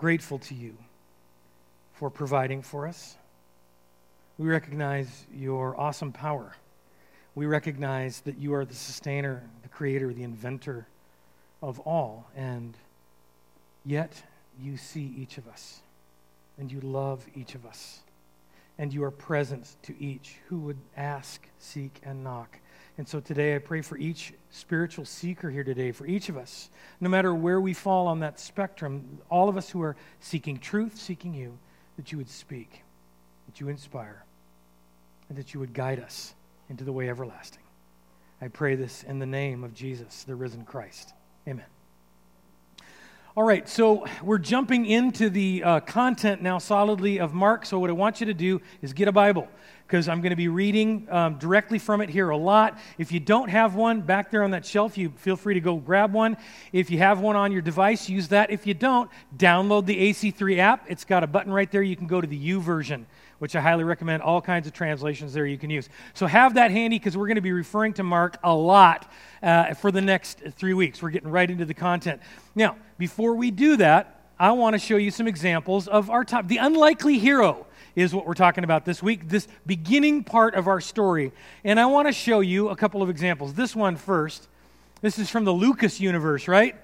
grateful to you for providing for us. We recognize your awesome power. We recognize that you are the sustainer, the creator, the inventor of all. And yet, you see each of us, and you love each of us, and you are present to each who would ask, seek, and knock. And so today I pray for each spiritual seeker here today, for each of us, no matter where we fall on that spectrum, all of us who are seeking truth, seeking you, that you would speak, that you inspire, and that you would guide us into the way everlasting. I pray this in the name of Jesus, the risen Christ. Amen. All right, so we're jumping into the uh, content now solidly of Mark. So, what I want you to do is get a Bible because I'm going to be reading um, directly from it here a lot. If you don't have one back there on that shelf, you feel free to go grab one. If you have one on your device, use that. If you don't, download the AC3 app. It's got a button right there. You can go to the YouVersion which I highly recommend. All kinds of translations there you can use. So have that handy because we're going to be referring to Mark a lot uh, for the next three weeks. We're getting right into the content. Now, before we do that, I want to show you some examples of our top. The unlikely hero is what we're talking about this week, this beginning part of our story. And I want to show you a couple of examples. This one first. This is from the Lucas universe, right?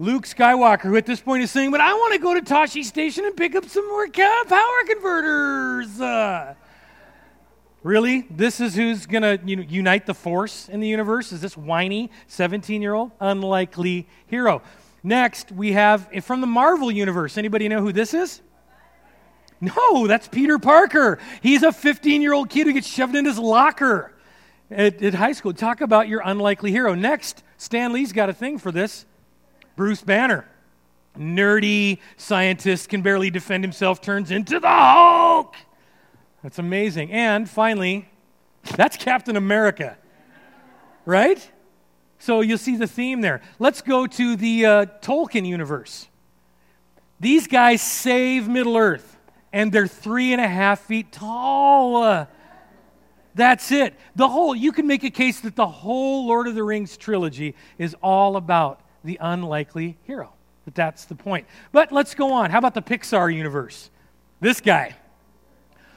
Luke Skywalker, who at this point is saying, But I want to go to Tosche Station and pick up some more power converters. Uh, really? This is who's going to you know, unite the force in the universe? Is this whiny 17 year old? Unlikely hero. Next, we have from the Marvel universe. Anybody know who this is? No, that's Peter Parker. He's a 15 year old kid who gets shoved in his locker at, at high school. Talk about your unlikely hero. Next, Stan Lee's got a thing for this. Bruce Banner, nerdy scientist, can barely defend himself, turns into the Hulk. That's amazing. And finally, that's Captain America, right? So you'll see the theme there. Let's go to the uh, Tolkien universe. These guys save Middle Earth, and they're three and a half feet tall. That's it. The whole, you can make a case that the whole Lord of the Rings trilogy is all about the unlikely hero. But that's the point. But let's go on. How about the Pixar universe? This guy.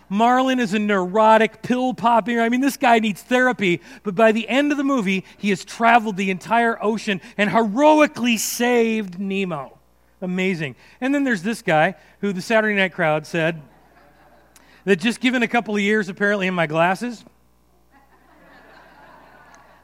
Marlin is a neurotic, pill popping. I mean, this guy needs therapy, but by the end of the movie, he has traveled the entire ocean and heroically saved Nemo. Amazing. And then there's this guy who the Saturday night crowd said that just given a couple of years, apparently, in my glasses,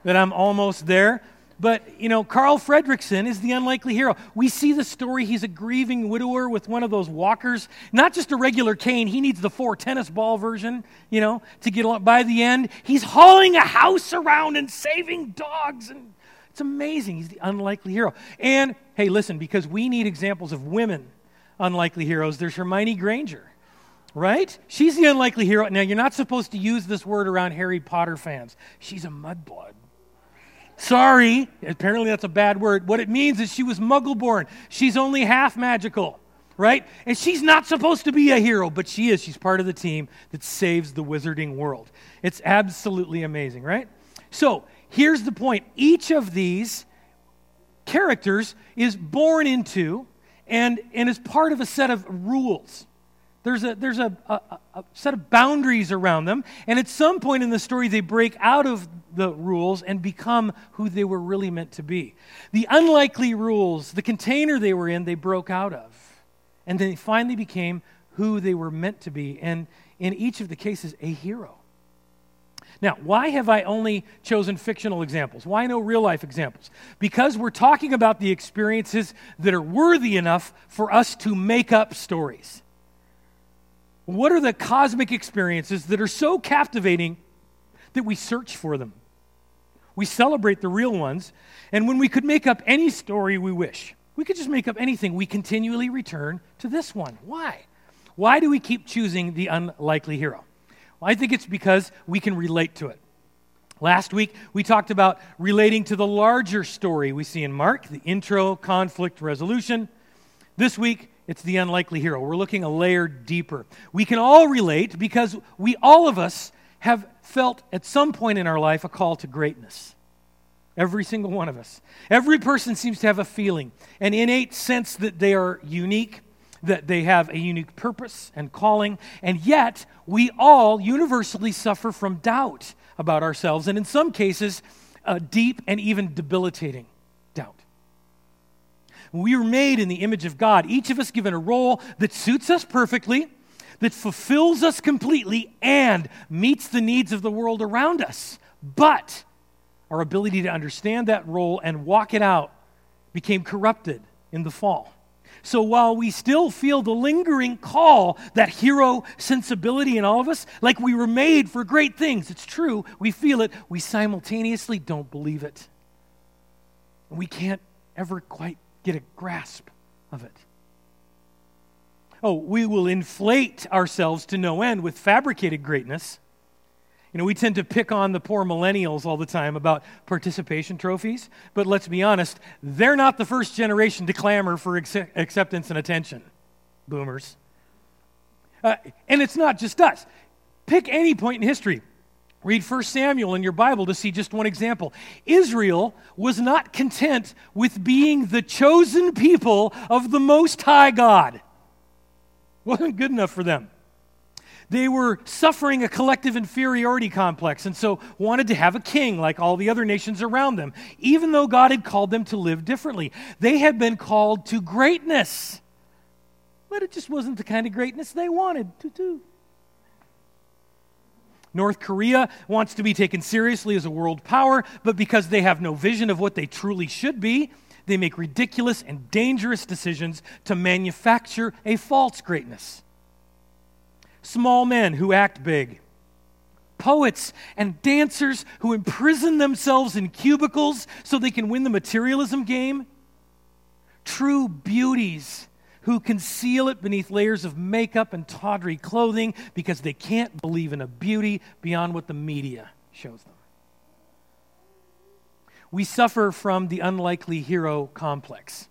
that I'm almost there. But, you know, Carl Fredricksen is the unlikely hero. We see the story. He's a grieving widower with one of those walkers, not just a regular cane. He needs the four tennis ball version, you know, to get along. By the end, he's hauling a house around and saving dogs. And it's amazing. He's the unlikely hero. And, hey, listen, because we need examples of women unlikely heroes, there's Hermione Granger right? She's the unlikely hero. Now, you're not supposed to use this word around Harry Potter fans. She's a mudblood. Sorry, apparently that's a bad word. What it means is she was muggle born. She's only half magical, right? And she's not supposed to be a hero, but she is. She's part of the team that saves the wizarding world. It's absolutely amazing, right? So here's the point each of these characters is born into and, and is part of a set of rules. There's, a, there's a, a, a, set of boundaries around them. And at some point in the story, they break out of the rules and become who they were really meant to be. The unlikely rules, the container they were in, they broke out of. And they finally became who they were meant to be. And in each of the cases, a hero. Now, why have I only chosen fictional examples? Why no real life examples? Because we're talking about the experiences that are worthy enough for us to make up stories. What are the cosmic experiences that are so captivating that we search for them? We celebrate the real ones, and when we could make up any story we wish, we could just make up anything, we continually return to this one. Why? Why do we keep choosing the unlikely hero? Well, I think it's because we can relate to it. Last week, we talked about relating to the larger story we see in Mark, the intro, conflict, resolution. This week, it's the unlikely hero. We're looking a layer deeper. We can all relate because we, all of us, have felt at some point in our life a call to greatness. Every single one of us. Every person seems to have a feeling, an innate sense that they are unique, that they have a unique purpose and calling, and yet we all universally suffer from doubt about ourselves, and in some cases, a deep and even debilitating. We are made in the image of God, each of us given a role that suits us perfectly, that fulfills us completely, and meets the needs of the world around us. But our ability to understand that role and walk it out became corrupted in the fall. So while we still feel the lingering call, that hero sensibility in all of us, like we were made for great things, it's true, we feel it, we simultaneously don't believe it. We can't ever quite get a grasp of it. Oh, we will inflate ourselves to no end with fabricated greatness you know, we tend to pick on the poor millennials all the time about participation trophies, but let's be honest, they're not the first generation to clamor for acceptance and attention. Boomers. Uh, and it's not just us. Pick any point in history. Read 1 Samuel in your Bible to see just one example. Israel was not content with being the chosen people of the Most High God. Wasn't good enough for them. They were suffering a collective inferiority complex and so wanted to have a king like all the other nations around them, even though God had called them to live differently. They had been called to greatness, but it just wasn't the kind of greatness they wanted to do. North Korea wants to be taken seriously as a world power, but because they have no vision of what they truly should be, they make ridiculous and dangerous decisions to manufacture a false greatness. Small men who act big, poets and dancers who imprison themselves in cubicles so they can win the materialism game, true beauties who conceal it beneath layers of makeup and tawdry clothing because they can't believe in a beauty beyond what the media shows them. We suffer from the unlikely hero complex.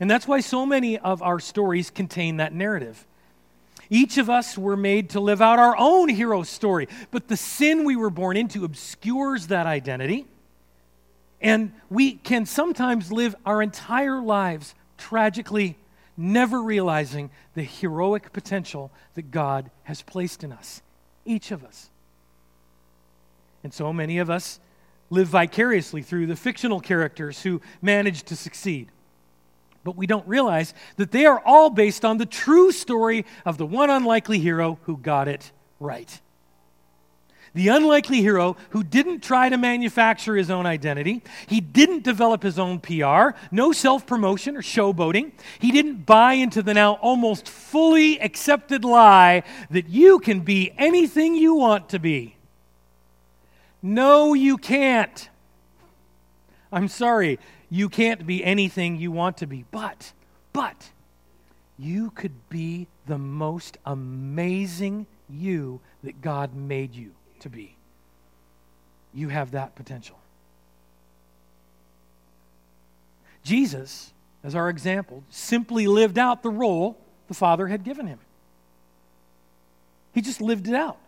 And that's why so many of our stories contain that narrative. Each of us were made to live out our own hero story, but the sin we were born into obscures that identity. And we can sometimes live our entire lives tragically, never realizing the heroic potential that God has placed in us, each of us. And so many of us live vicariously through the fictional characters who manage to succeed but we don't realize that they are all based on the true story of the one unlikely hero who got it right. The unlikely hero who didn't try to manufacture his own identity. He didn't develop his own PR, no self promotion or showboating. He didn't buy into the now almost fully accepted lie that you can be anything you want to be. No, you can't. I'm sorry you can't be anything you want to be. But, but, you could be the most amazing you that God made you to be. You have that potential. Jesus, as our example, simply lived out the role the Father had given him. He just lived it out.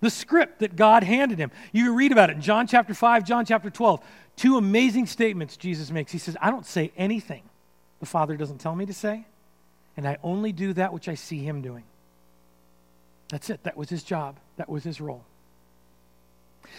The script that God handed him. You read about it in John chapter 5, John chapter 12. Two amazing statements Jesus makes. He says, I don't say anything the Father doesn't tell me to say, and I only do that which I see him doing. That's it. That was his job, that was his role.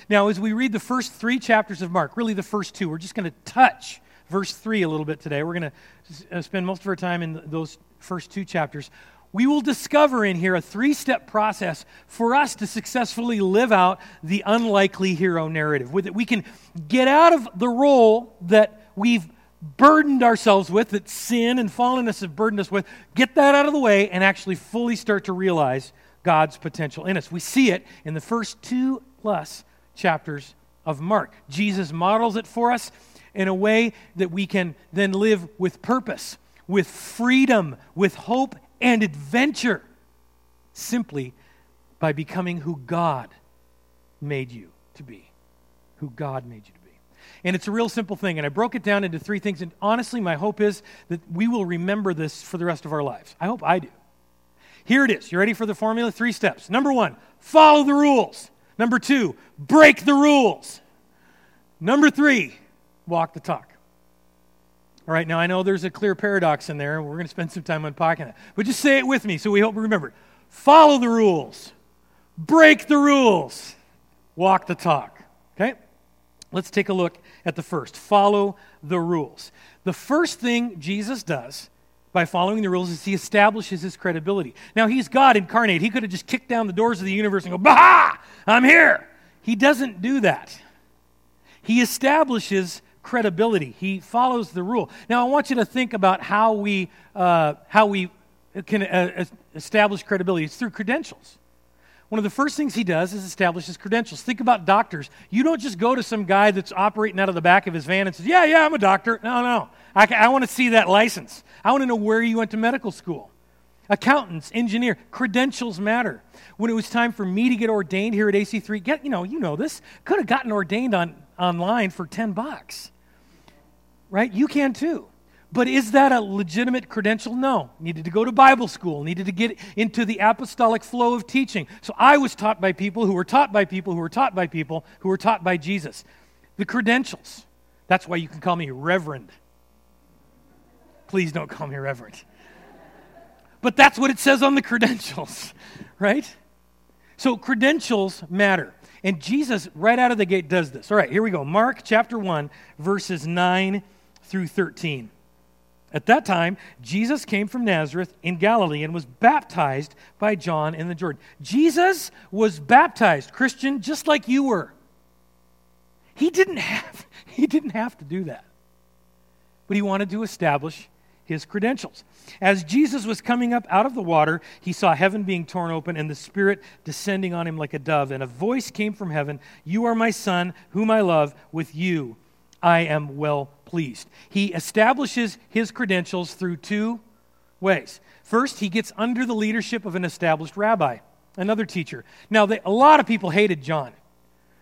Now, as we read the first three chapters of Mark, really the first two, we're just going to touch verse 3 a little bit today. We're going to uh, spend most of our time in those first two chapters we will discover in here a three step process for us to successfully live out the unlikely hero narrative. With it, we can get out of the role that we've burdened ourselves with, that sin and fallenness have burdened us with, get that out of the way, and actually fully start to realize God's potential in us. We see it in the first two plus chapters of Mark. Jesus models it for us in a way that we can then live with purpose, with freedom, with hope and adventure simply by becoming who God made you to be. Who God made you to be. And it's a real simple thing. And I broke it down into three things. And honestly, my hope is that we will remember this for the rest of our lives. I hope I do. Here it is. You ready for the formula? Three steps. Number one, follow the rules. Number two, break the rules. Number three, walk the talk. All right, now I know there's a clear paradox in there, and we're going to spend some time unpacking it. But just say it with me so we hope we remember. Follow the rules, break the rules, walk the talk. Okay? Let's take a look at the first. Follow the rules. The first thing Jesus does by following the rules is he establishes his credibility. Now, he's God incarnate. He could have just kicked down the doors of the universe and go, Bah! I'm here. He doesn't do that. He establishes credibility. He follows the rule. Now, I want you to think about how we, uh, how we can uh, establish credibility. It's through credentials. One of the first things he does is establish his credentials. Think about doctors. You don't just go to some guy that's operating out of the back of his van and says, Yeah, yeah, I'm a doctor. No, no. I, I want to see that license. I want to know where you went to medical school. Accountants, engineer, credentials matter. When it was time for me to get ordained here at AC3, get, you know, you know this, could have gotten ordained on, online for 10 bucks right? You can too. But is that a legitimate credential? No. Needed to go to Bible school, needed to get into the apostolic flow of teaching. So I was taught by people who were taught by people who were taught by people who were taught by Jesus. The credentials. That's why you can call me Reverend. Please don't call me Reverend. But that's what it says on the credentials, right? So credentials matter. And Jesus, right out of the gate, does this. All right, here we go. Mark chapter 1, verses 9 through 13. At that time, Jesus came from Nazareth in Galilee and was baptized by John in the Jordan. Jesus was baptized, Christian, just like you were. He didn't have, he didn't have to do that. But he wanted to establish his credentials. As Jesus was coming up out of the water, he saw heaven being torn open and the Spirit descending on him like a dove. And a voice came from heaven You are my Son, whom I love. With you I am well pleased. He establishes his credentials through two ways. First, he gets under the leadership of an established rabbi, another teacher. Now, they, a lot of people hated John.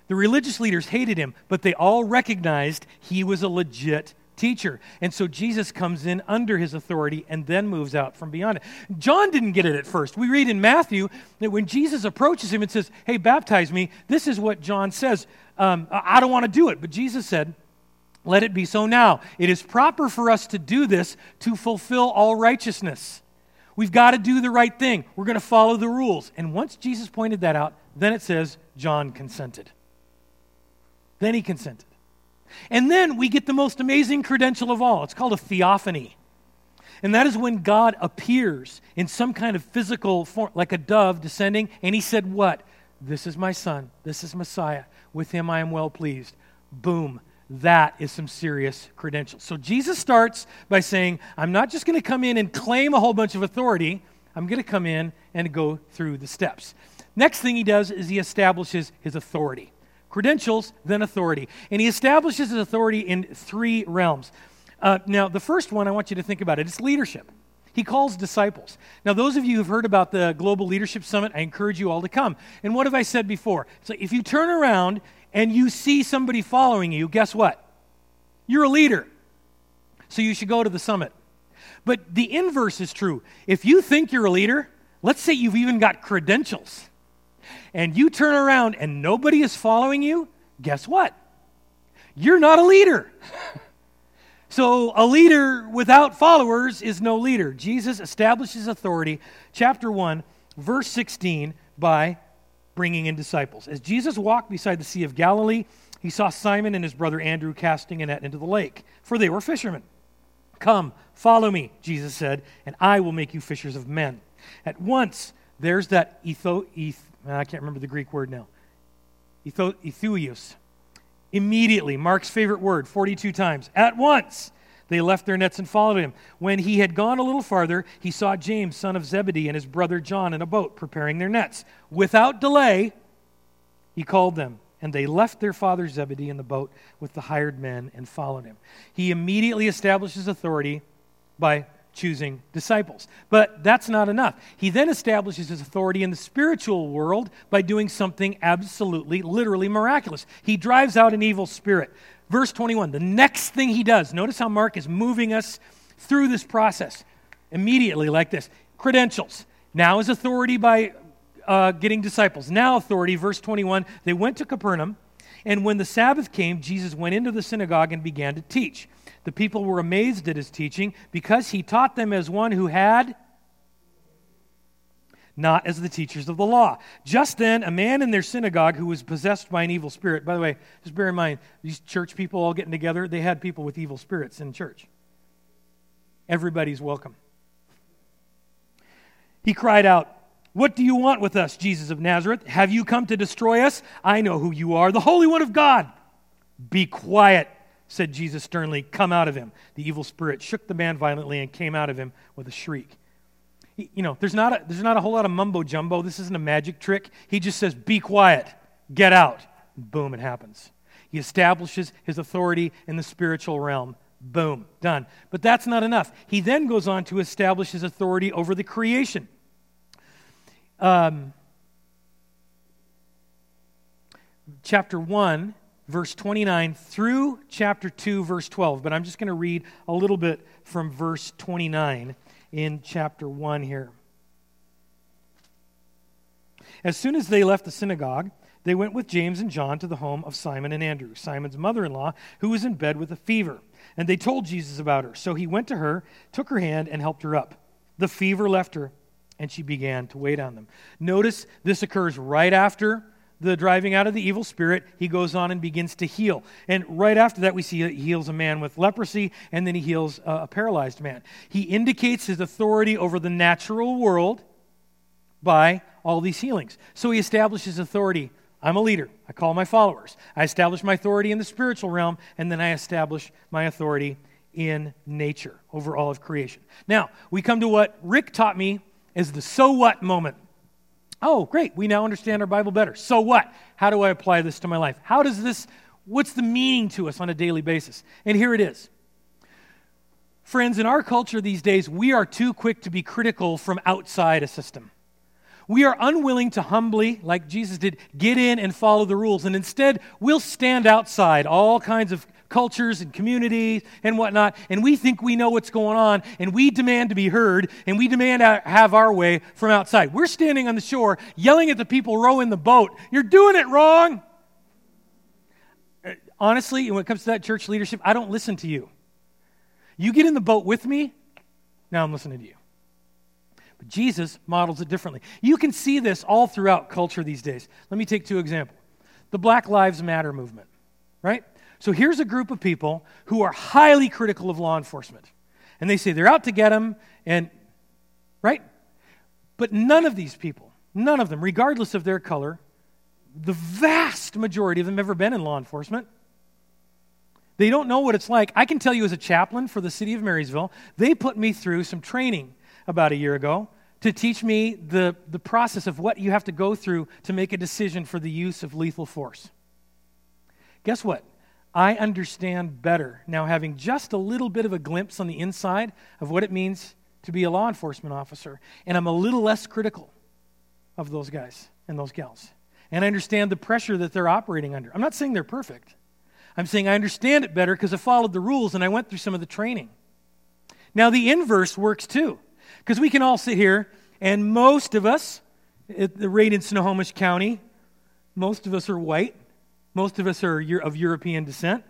The religious leaders hated him, but they all recognized he was a legit teacher. And so Jesus comes in under his authority and then moves out from beyond it. John didn't get it at first. We read in Matthew that when Jesus approaches him and says, Hey, baptize me, this is what John says. Um, I don't want to do it. But Jesus said, let it be so now. It is proper for us to do this to fulfill all righteousness. We've got to do the right thing. We're going to follow the rules. And once Jesus pointed that out, then it says John consented. Then he consented. And then we get the most amazing credential of all. It's called a theophany. And that is when God appears in some kind of physical form, like a dove descending, and he said, What? This is my son. This is Messiah. With him I am well pleased. Boom that is some serious credentials. So Jesus starts by saying, I'm not just going to come in and claim a whole bunch of authority, I'm going to come in and go through the steps. Next thing he does is he establishes his authority. Credentials, then authority. And he establishes his authority in three realms. Uh, now, the first one, I want you to think about it it's leadership. He calls disciples. Now, those of you who've heard about the Global Leadership Summit, I encourage you all to come. And what have I said before? So, if you turn around and you see somebody following you, guess what? You're a leader. So you should go to the summit. But the inverse is true. If you think you're a leader, let's say you've even got credentials, and you turn around and nobody is following you, guess what? You're not a leader. so a leader without followers is no leader. Jesus establishes authority, chapter 1, verse 16, by bringing in disciples. As Jesus walked beside the Sea of Galilee, he saw Simon and his brother Andrew casting a net into the lake, for they were fishermen. Come, follow me, Jesus said, and I will make you fishers of men. At once, there's that etho, eth, I can't remember the Greek word now. Etho, etheuios. Immediately, Mark's favorite word, 42 times. At once, they left their nets and followed him. When he had gone a little farther, he saw James, son of Zebedee, and his brother John in a boat preparing their nets. Without delay, he called them, and they left their father Zebedee in the boat with the hired men and followed him. He immediately establishes authority by choosing disciples. But that's not enough. He then establishes his authority in the spiritual world by doing something absolutely, literally miraculous. He drives out an evil spirit. Verse 21, the next thing he does, notice how Mark is moving us through this process immediately, like this credentials. Now is authority by uh, getting disciples. Now, authority, verse 21, they went to Capernaum, and when the Sabbath came, Jesus went into the synagogue and began to teach. The people were amazed at his teaching because he taught them as one who had not as the teachers of the law. Just then, a man in their synagogue who was possessed by an evil spirit, by the way, just bear in mind, these church people all getting together, they had people with evil spirits in church. Everybody's welcome. He cried out, What do you want with us, Jesus of Nazareth? Have you come to destroy us? I know who you are, the Holy One of God. Be quiet, said Jesus sternly. Come out of him. The evil spirit shook the man violently and came out of him with a shriek you know, there's not, a, there's not a whole lot of mumbo jumbo. This isn't a magic trick. He just says, be quiet, get out. Boom, it happens. He establishes his authority in the spiritual realm. Boom, done. But that's not enough. He then goes on to establish his authority over the creation. Um, chapter 1, verse 29 through chapter 2, verse 12. But I'm just going to read a little bit from verse 29 in chapter 1 here. As soon as they left the synagogue, they went with James and John to the home of Simon and Andrew, Simon's mother in law, who was in bed with a fever. And they told Jesus about her. So he went to her, took her hand, and helped her up. The fever left her, and she began to wait on them. Notice this occurs right after the driving out of the evil spirit, he goes on and begins to heal. And right after that, we see he heals a man with leprosy, and then he heals a paralyzed man. He indicates his authority over the natural world by all these healings. So he establishes authority. I'm a leader. I call my followers. I establish my authority in the spiritual realm, and then I establish my authority in nature over all of creation. Now, we come to what Rick taught me as the so what moment. Oh, great. We now understand our Bible better. So what? How do I apply this to my life? How does this, what's the meaning to us on a daily basis? And here it is. Friends, in our culture these days, we are too quick to be critical from outside a system. We are unwilling to humbly, like Jesus did, get in and follow the rules. And instead, we'll stand outside all kinds of cultures and communities and whatnot, and we think we know what's going on, and we demand to be heard, and we demand to have our way from outside. We're standing on the shore yelling at the people rowing the boat, You're doing it wrong. Uh, honestly, when it comes to that church leadership, I don't listen to you. You get in the boat with me, now I'm listening to you. But Jesus models it differently. You can see this all throughout culture these days. Let me take two examples. The Black Lives Matter movement, right? So here's a group of people who are highly critical of law enforcement. And they say they're out to get them, and, right? But none of these people, none of them, regardless of their color, the vast majority of them have ever been in law enforcement. They don't know what it's like. I can tell you as a chaplain for the city of Marysville, they put me through some training about a year ago to teach me the, the process of what you have to go through to make a decision for the use of lethal force. Guess what? I understand better now, having just a little bit of a glimpse on the inside of what it means to be a law enforcement officer. And I'm a little less critical of those guys and those gals. And I understand the pressure that they're operating under. I'm not saying they're perfect. I'm saying I understand it better because I followed the rules and I went through some of the training. Now, the inverse works too, because we can all sit here, and most of us, at the rate in Snohomish County, most of us are white. Most of us are of European descent.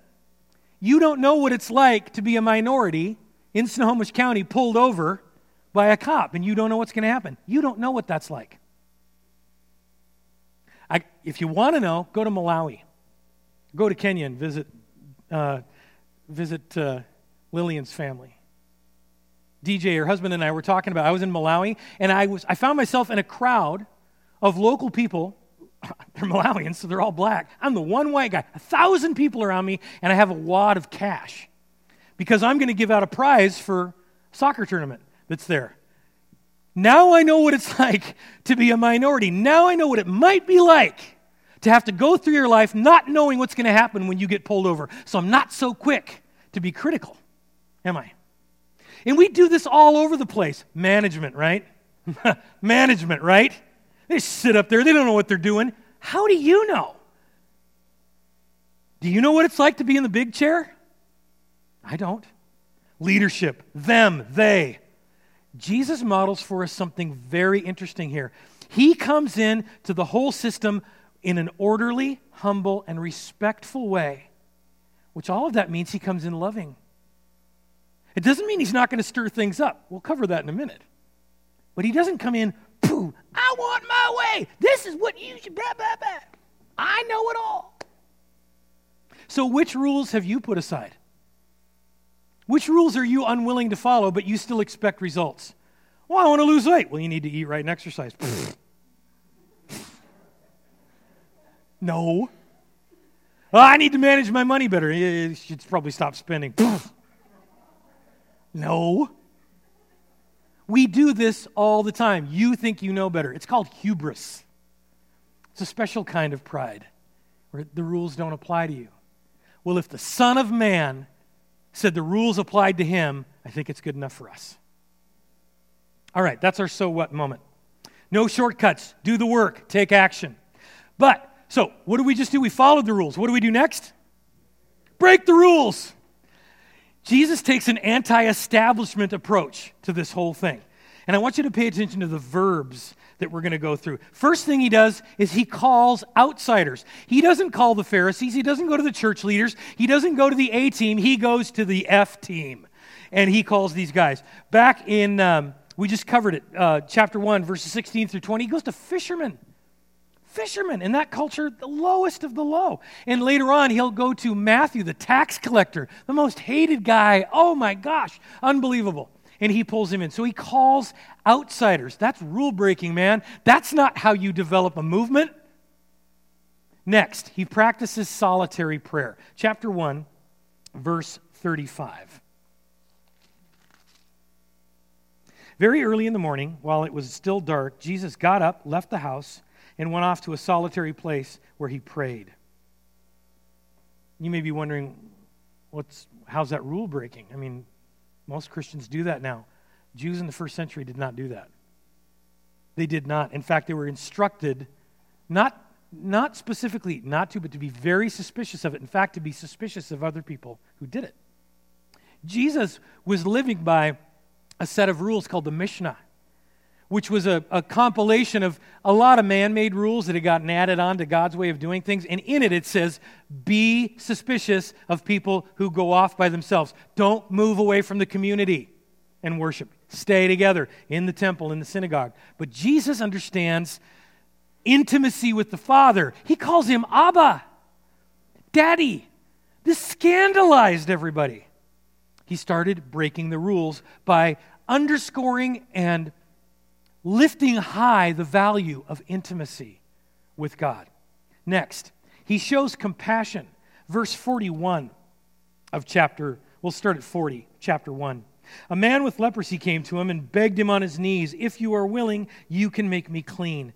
You don't know what it's like to be a minority in Snohomish County pulled over by a cop, and you don't know what's going to happen. You don't know what that's like. I, if you want to know, go to Malawi. Go to Kenya and visit, uh, visit uh, Lillian's family. DJ, her husband, and I were talking about. I was in Malawi, and I was I found myself in a crowd of local people they're Malawians, so they're all black. I'm the one white guy. A thousand people around me, and I have a wad of cash because I'm going to give out a prize for a soccer tournament that's there. Now I know what it's like to be a minority. Now I know what it might be like to have to go through your life not knowing what's going to happen when you get pulled over. So I'm not so quick to be critical, am I? And we do this all over the place. Management, right? Management, right? They sit up there, they don't know what they're doing. How do you know? Do you know what it's like to be in the big chair? I don't. Leadership, them, they. Jesus models for us something very interesting here. He comes in to the whole system in an orderly, humble, and respectful way, which all of that means he comes in loving It doesn't mean he's not going to stir things up. We'll cover that in a minute. But he doesn't come in, I want my way. This is what you should, blah, blah, blah. I know it all. So, which rules have you put aside? Which rules are you unwilling to follow, but you still expect results? Well, I want to lose weight. Well, you need to eat right and exercise. no. Well, I need to manage my money better. You should probably stop spending. no. We do this all the time. You think you know better. It's called hubris. It's a special kind of pride where the rules don't apply to you. Well, if the Son of Man said the rules applied to him, I think it's good enough for us. All right, that's our so what moment. No shortcuts. Do the work. Take action. But, so, what do we just do? We followed the rules. What do we do next? Break the rules. Jesus takes an anti establishment approach to this whole thing. And I want you to pay attention to the verbs that we're going to go through. First thing he does is he calls outsiders. He doesn't call the Pharisees, he doesn't go to the church leaders, he doesn't go to the A team, he goes to the F team. And he calls these guys. Back in, um, we just covered it, uh, chapter 1, verses 16 through 20, he goes to fishermen fishermen in that culture, the lowest of the low. And later on, he'll go to Matthew, the tax collector, the most hated guy. Oh my gosh, unbelievable. And he pulls him in. So he calls outsiders. That's rule breaking, man. That's not how you develop a movement. Next, he practices solitary prayer. Chapter 1, verse 35. Very early in the morning, while it was still dark, Jesus got up, left the house, and went off to a solitary place where he prayed. You may be wondering, what's, how's that rule breaking? I mean, most Christians do that now. Jews in the first century did not do that. They did not. In fact, they were instructed not, not specifically not to, but to be very suspicious of it. In fact, to be suspicious of other people who did it. Jesus was living by a set of rules called the Mishnah which was a, a compilation of a lot of man made rules that had gotten added on to God's way of doing things. And in it, it says, Be suspicious of people who go off by themselves. Don't move away from the community and worship. Stay together in the temple, in the synagogue. But Jesus understands intimacy with the Father. He calls him Abba, Daddy. This scandalized everybody. He started breaking the rules by underscoring and lifting high the value of intimacy with God. Next, he shows compassion. Verse 41 of chapter, we'll start at 40, chapter 1. A man with leprosy came to him and begged him on his knees, If you are willing, you can make me clean.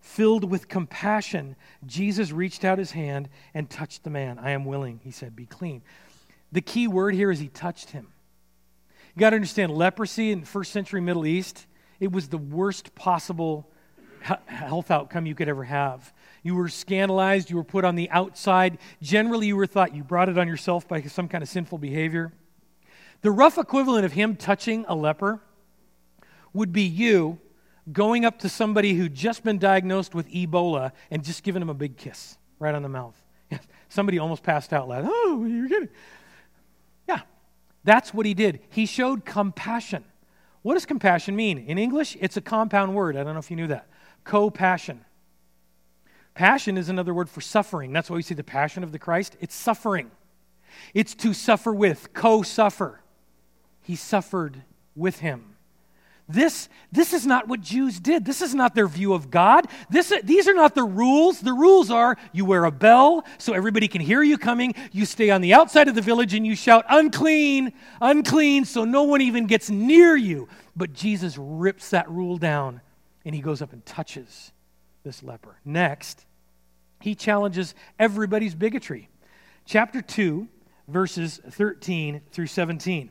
Filled with compassion, Jesus reached out his hand and touched the man. I am willing, he said, be clean. The key word here is he touched him. You got to understand leprosy in first century Middle East it was the worst possible health outcome you could ever have. You were scandalized, you were put on the outside. Generally, you were thought you brought it on yourself by some kind of sinful behavior. The rough equivalent of him touching a leper would be you going up to somebody who'd just been diagnosed with Ebola and just giving him a big kiss right on the mouth. Somebody almost passed out loud. Oh, you're kidding. Yeah, that's what he did. He showed compassion. What does compassion mean? In English, it's a compound word. I don't know if you knew that. Co passion. Is another word for suffering. That's why we see the passion of the Christ. It's suffering. It's to suffer with, co suffer. He suffered with him. This, this is not what Jews did. This is not their view of God. This, these are not the rules. The rules are you wear a bell so everybody can hear you coming. You stay on the outside of the village and you shout, unclean, unclean, so no one even gets near you. But Jesus rips that rule down and he goes up and touches this leper. Next, he challenges everybody's bigotry. Chapter 2, verses 13 through 17.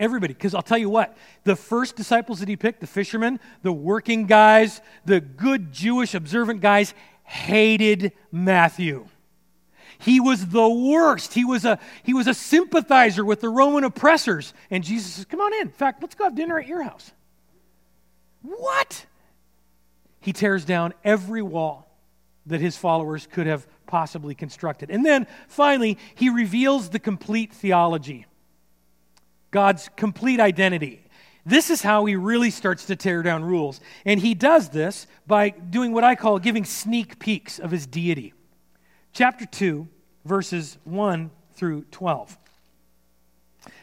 Everybody. Because I'll tell you what, the first disciples that he picked, the fishermen, the working guys, the good Jewish observant guys, hated Matthew. He was the worst. He was a, he was a sympathizer with the Roman oppressors. And Jesus says, Come on in. In fact, let's go have dinner at your house. What? He tears down every wall that his followers could have possibly constructed. And then finally, he reveals the complete theology God's complete identity. This is how he really starts to tear down rules. And he does this by doing what I call giving sneak peeks of his deity. Chapter 2, verses 1 through 12.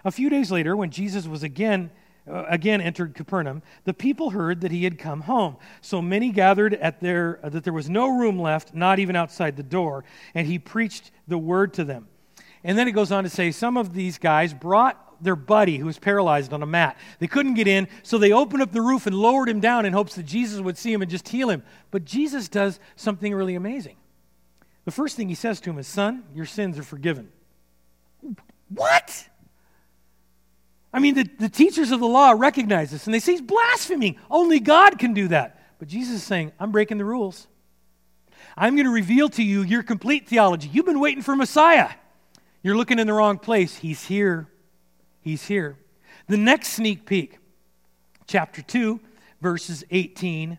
A few days later, when Jesus was again uh, again entered Capernaum, the people heard that he had come home. So many gathered at their, uh, that there was no room left, not even outside the door, and he preached the word to them. And then it goes on to say some of these guys brought their buddy who was paralyzed on a mat. They couldn't get in, so they opened up the roof and lowered him down in hopes that Jesus would see him and just heal him. But Jesus does something really amazing. The first thing he says to him is, Son, your sins are forgiven. What? I mean, the, the teachers of the law recognize this and they say he's blaspheming. Only God can do that. But Jesus is saying, I'm breaking the rules. I'm going to reveal to you your complete theology. You've been waiting for Messiah. You're looking in the wrong place. He's here. He's here. The next sneak peek, chapter 2, verses 18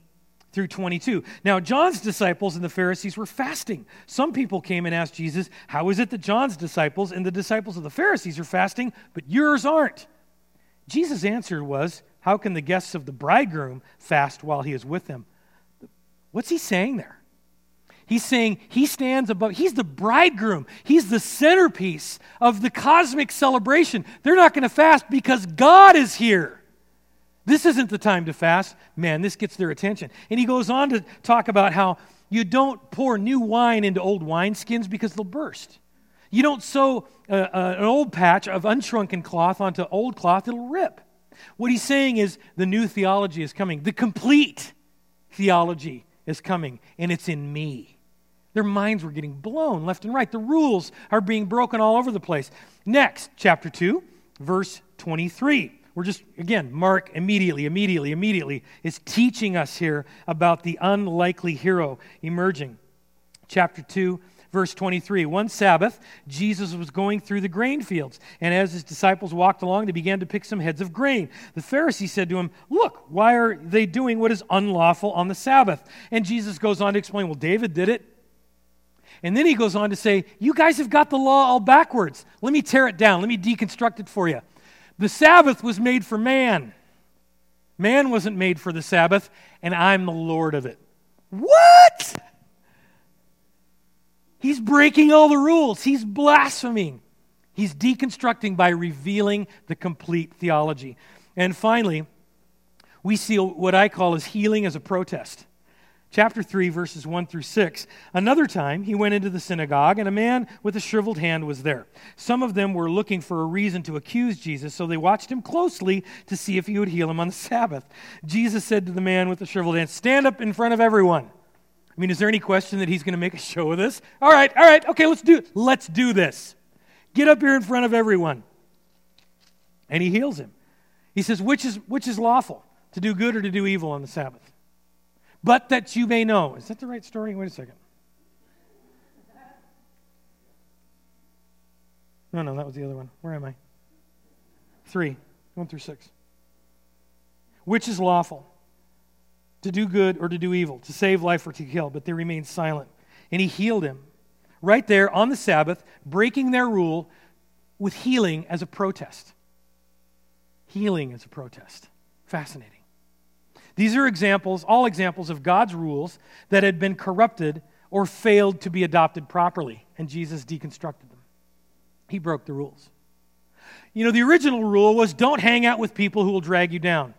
through 22. Now, John's disciples and the Pharisees were fasting. Some people came and asked Jesus, How is it that John's disciples and the disciples of the Pharisees are fasting, but yours aren't? Jesus' answer was, How can the guests of the bridegroom fast while he is with them? What's he saying there? He's saying he stands above, he's the bridegroom, he's the centerpiece of the cosmic celebration. They're not going to fast because God is here. This isn't the time to fast. Man, this gets their attention. And he goes on to talk about how you don't pour new wine into old wineskins because they'll burst. You don't sew uh, uh, an old patch of unshrunken cloth onto old cloth, it'll rip. What he's saying is the new theology is coming. The complete theology is coming, and it's in me. Their minds were getting blown left and right. The rules are being broken all over the place. Next, chapter 2, verse 23. We're just, again, Mark immediately, immediately, immediately is teaching us here about the unlikely hero emerging. Chapter 2, Verse 23 One Sabbath, Jesus was going through the grain fields, and as his disciples walked along, they began to pick some heads of grain. The Pharisee said to him, Look, why are they doing what is unlawful on the Sabbath? And Jesus goes on to explain, Well, David did it. And then he goes on to say, You guys have got the law all backwards. Let me tear it down. Let me deconstruct it for you. The Sabbath was made for man. Man wasn't made for the Sabbath, and I'm the Lord of it. What? He's breaking all the rules. He's blaspheming. He's deconstructing by revealing the complete theology. And finally, we see what I call as healing as a protest. Chapter 3, verses 1 through 6. Another time, he went into the synagogue, and a man with a shriveled hand was there. Some of them were looking for a reason to accuse Jesus, so they watched him closely to see if he would heal him on the Sabbath. Jesus said to the man with the shriveled hand, Stand up in front of everyone. I mean, is there any question that he's going to make a show of this? All right, all right, okay, let's do let's do this. Get up here in front of everyone. And he heals him. He says, which is which is lawful, to do good or to do evil on the Sabbath? But that you may know. Is that the right story? Wait a second. No, no, that was the other one. Where am I? Three, one through six. Which is lawful? to do good or to do evil, to save life or to kill, but they remained silent. And he healed him right there on the Sabbath, breaking their rule with healing as a protest. Healing as a protest. Fascinating. These are examples, all examples of God's rules that had been corrupted or failed to be adopted properly, and Jesus deconstructed them. He broke the rules. You know, the original rule was don't hang out with people who will drag you down.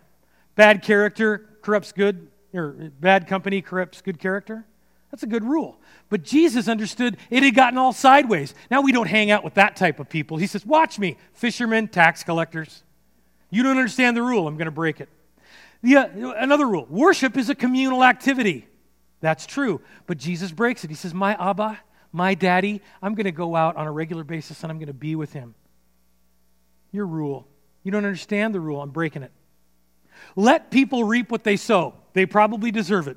Bad character corrupts good, or bad company corrupts good character. That's a good rule. But Jesus understood it had gotten all sideways. Now we don't hang out with that type of people. He says, Watch me, fishermen, tax collectors. You don't understand the rule. I'm going to break it. The, uh, another rule worship is a communal activity. That's true. But Jesus breaks it. He says, My Abba, my daddy, I'm going to go out on a regular basis and I'm going to be with him. Your rule You don't understand the rule. I'm breaking it. Let people reap what they sow. They probably deserve it.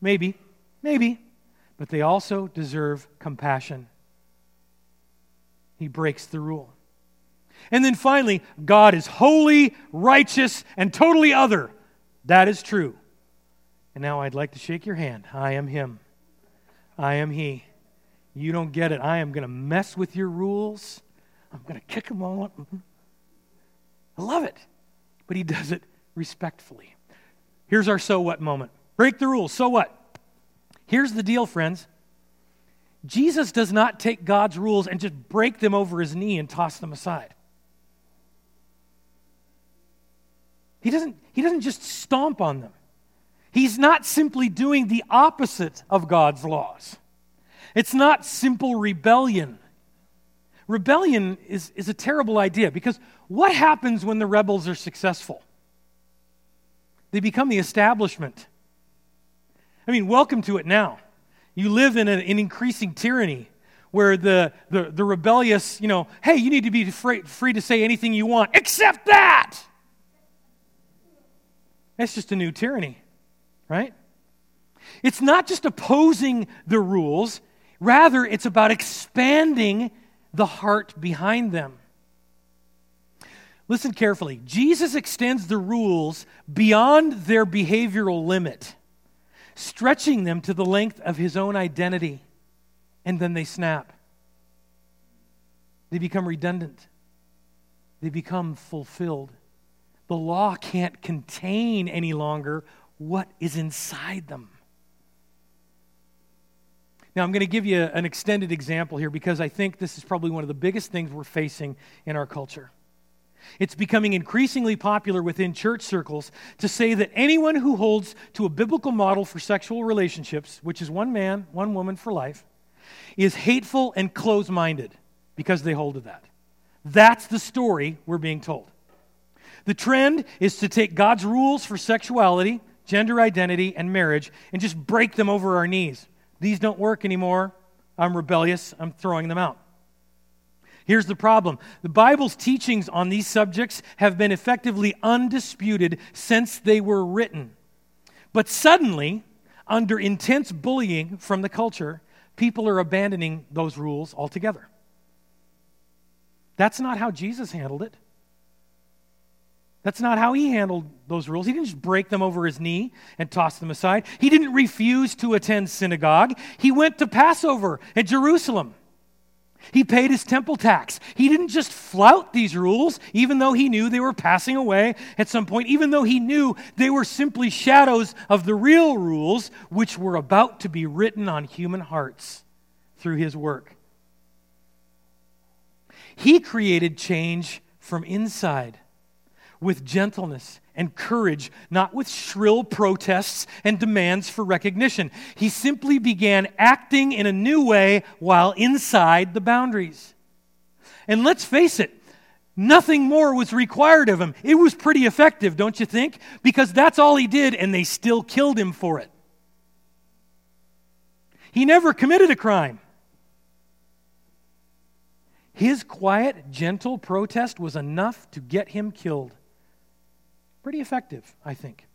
Maybe. Maybe. But they also deserve compassion. He breaks the rule. And then finally, God is holy, righteous, and totally other. That is true. And now I'd like to shake your hand. I am Him. I am He. You don't get it. I am going to mess with your rules. I'm going to kick them all up. Mm-hmm. I love it. But He does it respectfully. Here's our so what moment. Break the rules. So what? Here's the deal, friends. Jesus does not take God's rules and just break them over his knee and toss them aside. He doesn't, he doesn't just stomp on them. He's not simply doing the opposite of God's laws. It's not simple rebellion. Rebellion is, is a terrible idea because what happens when the rebels are successful? They become the establishment. I mean, welcome to it now. You live in an, an increasing tyranny where the, the, the, rebellious, you know, hey, you need to be free, free to say anything you want, except that. That's just a new tyranny, right? It's not just opposing the rules, rather, it's about expanding the heart behind them. Listen carefully. Jesus extends the rules beyond their behavioral limit stretching them to the length of his own identity, and then they snap. They become redundant, they become fulfilled. The law can't contain any longer what is inside them. Now, I'm going to give you an extended example here because I think this is probably one of the biggest things we're facing in our culture. It's becoming increasingly popular within church circles to say that anyone who holds to a biblical model for sexual relationships, which is one man, one woman for life, is hateful and close minded because they hold to that. That's the story we're being told. The trend is to take God's rules for sexuality, gender identity, and marriage and just break them over our knees. These don't work anymore. I'm rebellious. I'm throwing them out. Here's the problem the Bible's teachings on these subjects have been effectively undisputed since they were written. But suddenly, under intense bullying from the culture, people are abandoning those rules altogether. That's not how Jesus handled it. That's not how he handled those rules. He didn't just break them over his knee and toss them aside. He didn't refuse to attend synagogue. He went to Passover at Jerusalem. He paid his temple tax. He didn't just flout these rules, even though he knew they were passing away at some point, even though he knew they were simply shadows of the real rules which were about to be written on human hearts through his work. He created change from inside with gentleness and courage, not with shrill protests and demands for recognition. He simply began acting in a new way while inside the boundaries. And let's face it, nothing more was required of him. It was pretty effective, don't you think? Because that's all he did, and they still killed him for it. He never committed a crime. His quiet, gentle protest was enough to get him killed. Pretty effective, I think.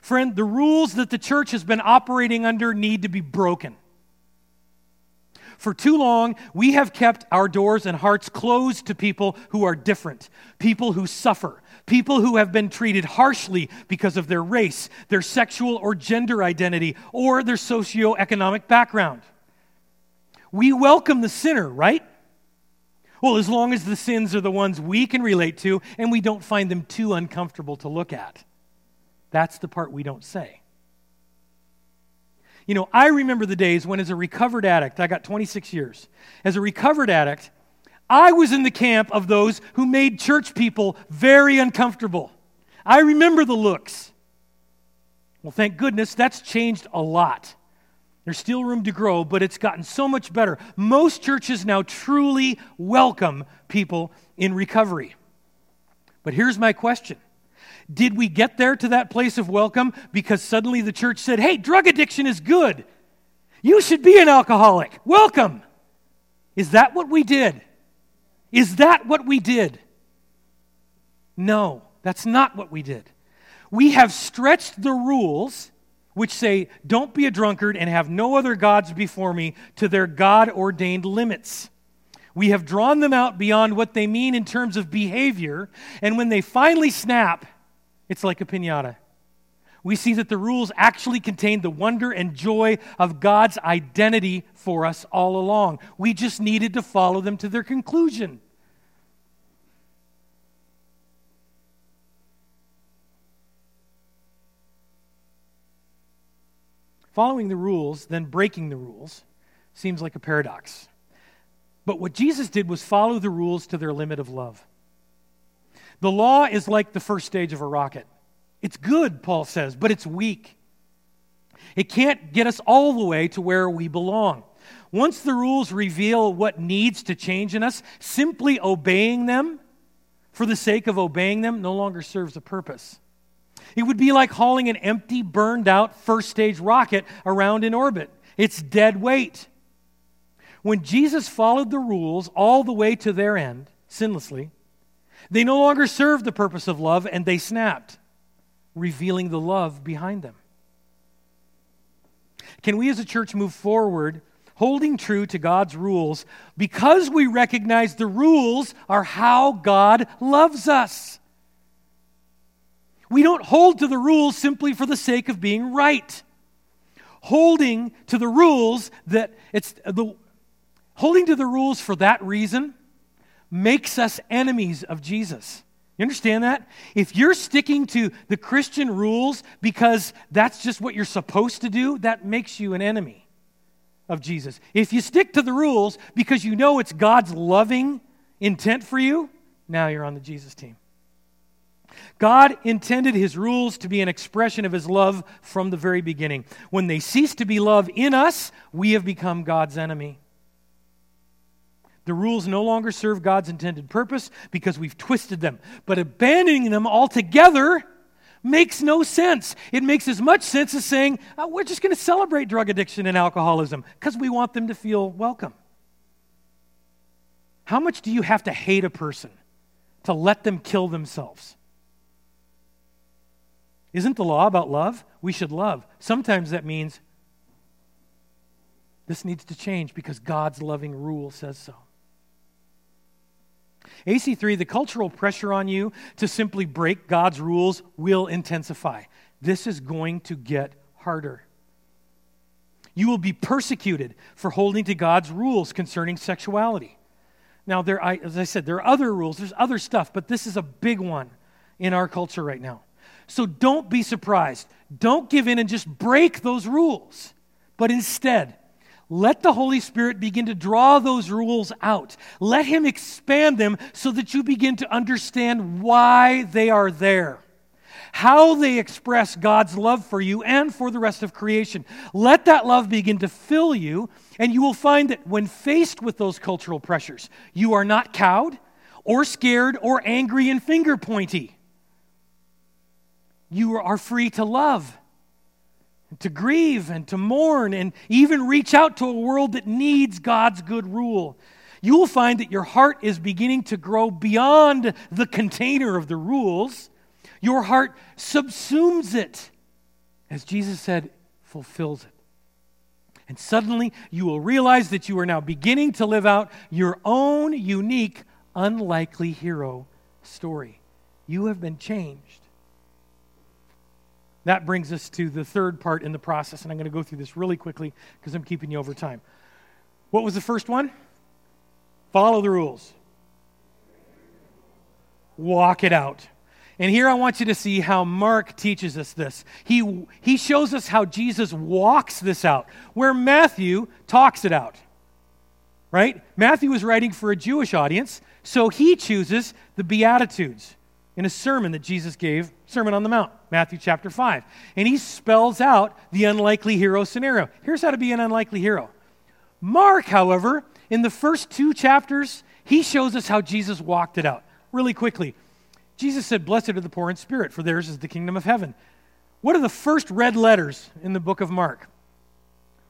Friend, the rules that the church has been operating under need to be broken. For too long, we have kept our doors and hearts closed to people who are different, people who suffer, people who have been treated harshly because of their race, their sexual or gender identity, or their socioeconomic background. We welcome the sinner, right? Well, as long as the sins are the ones we can relate to and we don't find them too uncomfortable to look at. That's the part we don't say. You know, I remember the days when, as a recovered addict, I got 26 years. As a recovered addict, I was in the camp of those who made church people very uncomfortable. I remember the looks. Well, thank goodness that's changed a lot. There's still room to grow, but it's gotten so much better. Most churches now truly welcome people in recovery. But here's my question Did we get there to that place of welcome because suddenly the church said, hey, drug addiction is good? You should be an alcoholic. Welcome. Is that what we did? Is that what we did? No, that's not what we did. We have stretched the rules which say, Don't be a drunkard and have no other gods before me, to their God ordained limits. We have drawn them out beyond what they mean in terms of behavior, and when they finally snap, it's like a pinata. We see that the rules actually contain the wonder and joy of God's identity for us all along. We just needed to follow them to their conclusion. Following the rules, then breaking the rules, seems like a paradox. But what Jesus did was follow the rules to their limit of love. The law is like the first stage of a rocket. It's good, Paul says, but it's weak. It can't get us all the way to where we belong. Once the rules reveal what needs to change in us, simply obeying them for the sake of obeying them no longer serves a purpose. It would be like hauling an empty, burned out first stage rocket around in orbit. It's dead weight. When Jesus followed the rules all the way to their end, sinlessly, they no longer served the purpose of love and they snapped, revealing the love behind them. Can we as a church move forward holding true to God's rules because we recognize the rules are how God loves us? We don't hold to the rules simply for the sake of being right. Holding to the rules that it's the Holding to the rules for that reason makes us enemies of Jesus. You understand that? If you're sticking to the Christian rules because that's just what you're supposed to do, that makes you an enemy of Jesus. If you stick to the rules because you know it's God's loving intent for you, now you're on the Jesus team. God intended his rules to be an expression of his love from the very beginning. When they cease to be love in us, we have become God's enemy. The rules no longer serve God's intended purpose because we've twisted them. But abandoning them altogether makes no sense. It makes as much sense as saying, oh, we're just going to celebrate drug addiction and alcoholism because we want them to feel welcome. How much do you have to hate a person to let them kill themselves? Isn't the law about love? We should love. Sometimes that means this needs to change because God's loving rule says so. AC3, the cultural pressure on you to simply break God's rules will intensify. This is going to get harder. You will be persecuted for holding to God's rules concerning sexuality. Now, there, I, as I said, there are other rules, there's other stuff, but this is a big one in our culture right now. So don't be surprised. Don't give in and just break those rules, but instead, let the Holy Spirit begin to draw those rules out. Let Him expand them so that you begin to understand why they are there, how they express God's love for you and for the rest of creation. Let that love begin to fill you, and you will find that when faced with those cultural pressures, you are not cowed or scared or angry and finger pointy. You are free to love to grieve and to mourn and even reach out to a world that needs God's good rule. You will find that your heart is beginning to grow beyond the container of the rules. Your heart subsumes it. As Jesus said, fulfills it. And suddenly you will realize that you are now beginning to live out your own unique, unlikely hero story. You have been changed that brings us to the third part in the process, and I'm going to go through this really quickly because I'm keeping you over time. What was the first one? Follow the rules, walk it out. And here I want you to see how Mark teaches us this. He, he shows us how Jesus walks this out, where Matthew talks it out. Right? Matthew is writing for a Jewish audience, so he chooses the Beatitudes in a sermon that Jesus gave, Sermon on the Mount, Matthew chapter 5. And he spells out the unlikely hero scenario. Here's how to be an unlikely hero. Mark, however, in the first two chapters, he shows us how Jesus walked it out. Really quickly, Jesus said, Blessed are the poor in spirit, for theirs is the kingdom of heaven. What are the first red letters in the book of Mark?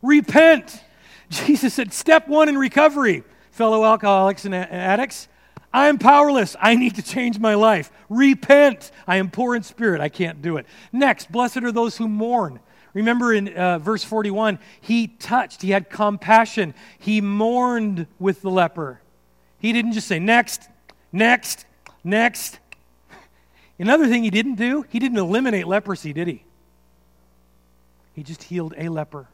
Repent. Jesus said, Step one in recovery, fellow alcoholics and addicts I am powerless. I need to change my life. Repent. I am poor in spirit. I can't do it. Next, blessed are those who mourn. Remember in uh, verse 41, he touched, he had compassion, he mourned with the leper. He didn't just say, next, next, next. Another thing he didn't do, he didn't eliminate leprosy, did he? He just healed a leper.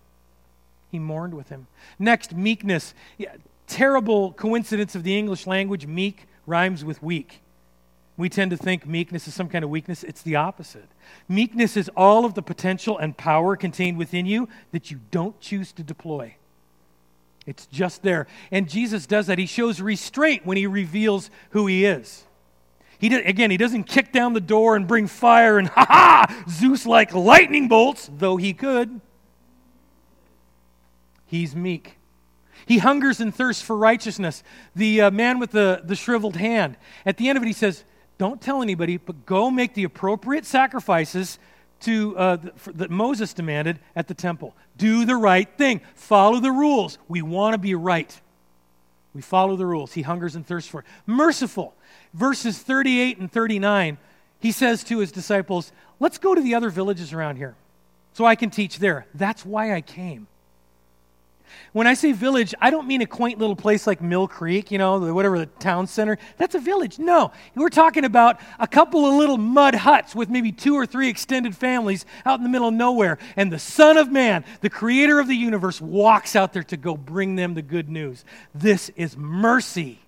He mourned with him. Next, meekness. Yeah, terrible coincidence of the English language. Meek rhymes with weak. We tend to think meekness is some kind of weakness. It's the opposite. Meekness is all of the potential and power contained within you that you don't choose to deploy. It's just there. And Jesus does that. He shows restraint when he reveals who he is. He did, again, he doesn't kick down the door and bring fire and ha ha, Zeus like lightning bolts, though he could. He's meek. He hungers and thirsts for righteousness. The uh, man with the, the shriveled hand, at the end of it, he says, Don't tell anybody, but go make the appropriate sacrifices to, uh, that Moses demanded at the temple. Do the right thing, follow the rules. We want to be right. We follow the rules. He hungers and thirsts for it. Merciful verses 38 and 39, he says to his disciples, Let's go to the other villages around here so I can teach there. That's why I came. When I say village, I don't mean a quaint little place like Mill Creek, you know, whatever the town center. That's a village. No, we're talking about a couple of little mud huts with maybe two or three extended families out in the middle of nowhere. And the Son of Man, the creator of the universe, walks out there to go bring them the good news. This is mercy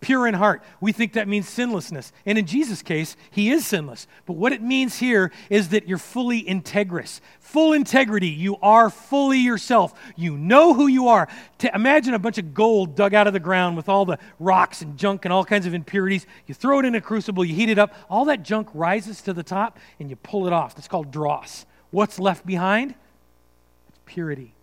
pure in heart. We think that means sinlessness. And in Jesus' case, he is sinless. But what it means here is that you're fully integrous. Full integrity. You are fully yourself. You know who you are. Imagine a bunch of gold dug out of the ground with all the rocks and junk and all kinds of impurities. You throw it in a crucible, you heat it up, all that junk rises to the top, and you pull it off. That's called dross. What's left behind? It's purity.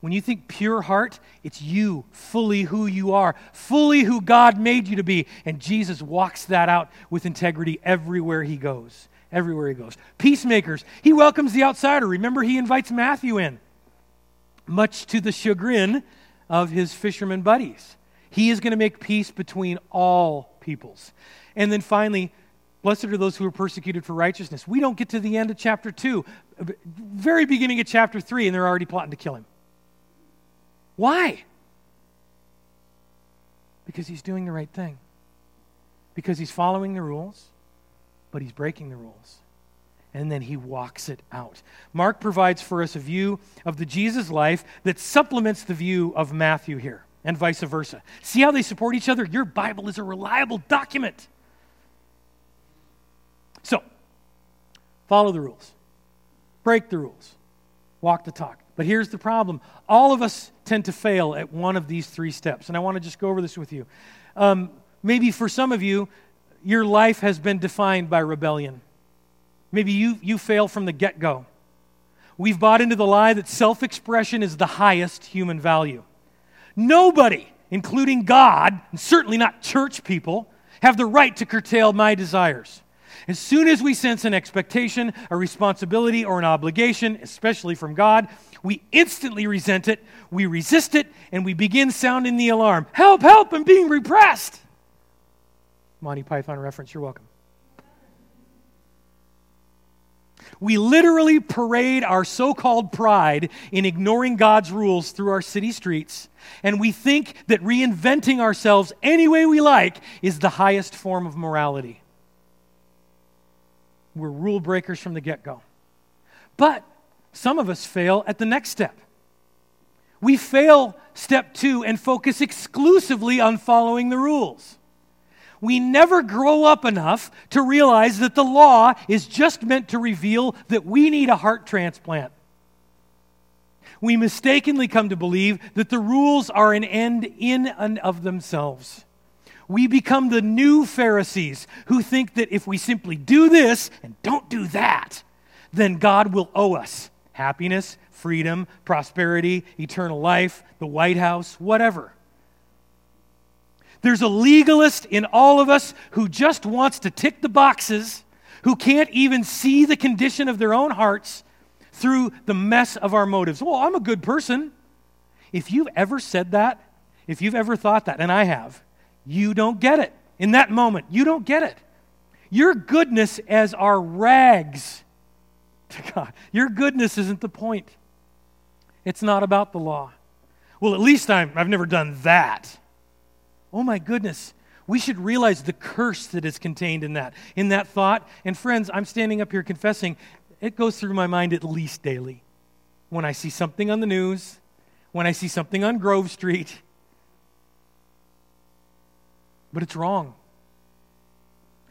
When you think pure heart, it's you, fully who you are, fully who God made you to be. And Jesus walks that out with integrity everywhere he goes. Everywhere he goes. Peacemakers, he welcomes the outsider. Remember, he invites Matthew in, much to the chagrin of his fisherman buddies. He is going to make peace between all peoples. And then finally, blessed are those who are persecuted for righteousness. We don't get to the end of chapter 2, very beginning of chapter 3, and they're already plotting to kill him. Why? Because he's doing the right thing. Because he's following the rules, but he's breaking the rules. And then he walks it out. Mark provides for us a view of the Jesus life that supplements the view of Matthew here, and vice versa. See how they support each other? Your Bible is a reliable document. So, follow the rules, break the rules, walk the talk. But here's the problem all of us tend to fail at one of these three steps. And I want to just go over this with you. Um, maybe for some of you, your life has been defined by rebellion. Maybe you, you fail from the get go. We've bought into the lie that self expression is the highest human value. Nobody, including God, and certainly not church people, have the right to curtail my desires. As soon as we sense an expectation, a responsibility, or an obligation, especially from God, we instantly resent it, we resist it, and we begin sounding the alarm Help, help, I'm being repressed. Monty Python reference, you're welcome. We literally parade our so called pride in ignoring God's rules through our city streets, and we think that reinventing ourselves any way we like is the highest form of morality. We're rule breakers from the get go. But some of us fail at the next step. We fail step two and focus exclusively on following the rules. We never grow up enough to realize that the law is just meant to reveal that we need a heart transplant. We mistakenly come to believe that the rules are an end in and of themselves. We become the new Pharisees who think that if we simply do this and don't do that, then God will owe us happiness, freedom, prosperity, eternal life, the White House, whatever. There's a legalist in all of us who just wants to tick the boxes, who can't even see the condition of their own hearts through the mess of our motives. Well, I'm a good person. If you've ever said that, if you've ever thought that, and I have, you don't get it. In that moment, you don't get it. Your goodness as our rags to God. Your goodness isn't the point. It's not about the law. Well, at least I'm, I've never done that. Oh my goodness. We should realize the curse that is contained in that, in that thought. And friends, I'm standing up here confessing, it goes through my mind at least daily. When I see something on the news, when I see something on Grove Street, but it's wrong.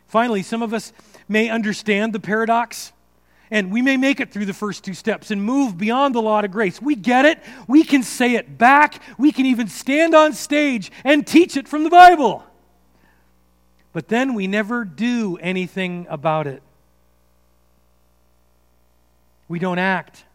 Finally, some of us may understand the paradox. And we may make it through the first two steps and move beyond the law of grace. We get it. We can say it back. We can even stand on stage and teach it from the Bible. But then we never do anything about it. We don't act.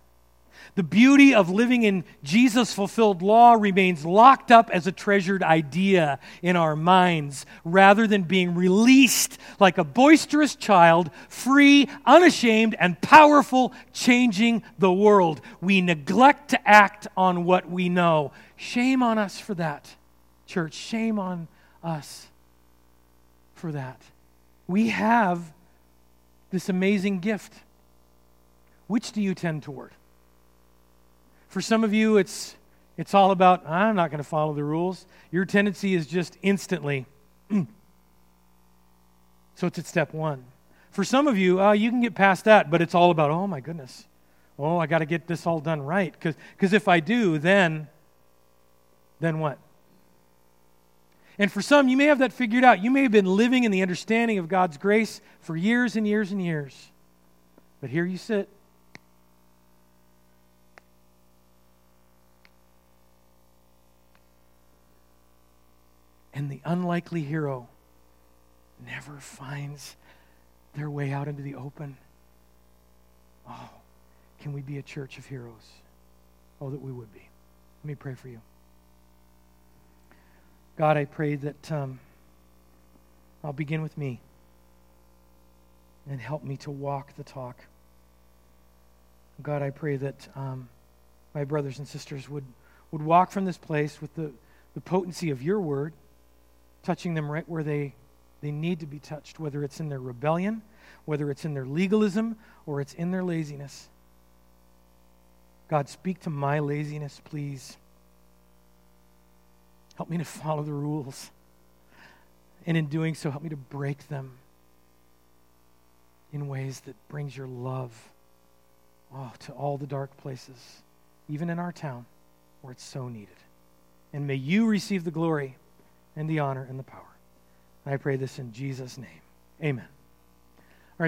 The beauty of living in Jesus fulfilled law remains locked up as a treasured idea in our minds rather than being released like a boisterous child, free, unashamed, and powerful, changing the world. We neglect to act on what we know. Shame on us for that, church. Shame on us for that. We have this amazing gift. Which do you tend toward? For some of you, it's, it's all about, I'm not going to follow the rules. Your tendency is just instantly. so it's at step one. For some of you, uh, you can get past that, but it's all about, oh my goodness. Oh, I got to get this all done right. Because if I do, then, then what? And for some, you may have that figured out. You may have been living in the understanding of God's grace for years and years and years. But here you sit and the unlikely hero never finds their way out into the open. Oh, can we be a church of heroes? Oh, that we would be. Let me pray for you. God, I pray that um, I'll begin with me and help me to walk the talk. God, I pray that um, my brothers and sisters would, would walk from this place with the, the potency of your word touching them right where they, they need to be touched, whether it's in their rebellion, whether it's in their legalism, or it's in their laziness. God, speak to my laziness, please. Help me to follow the rules. And in doing so, help me to break them in ways that brings your love oh, to all the dark places, even in our town where it's so needed. And may you receive the glory and the honor and the power. I pray this in Jesus' name. Amen.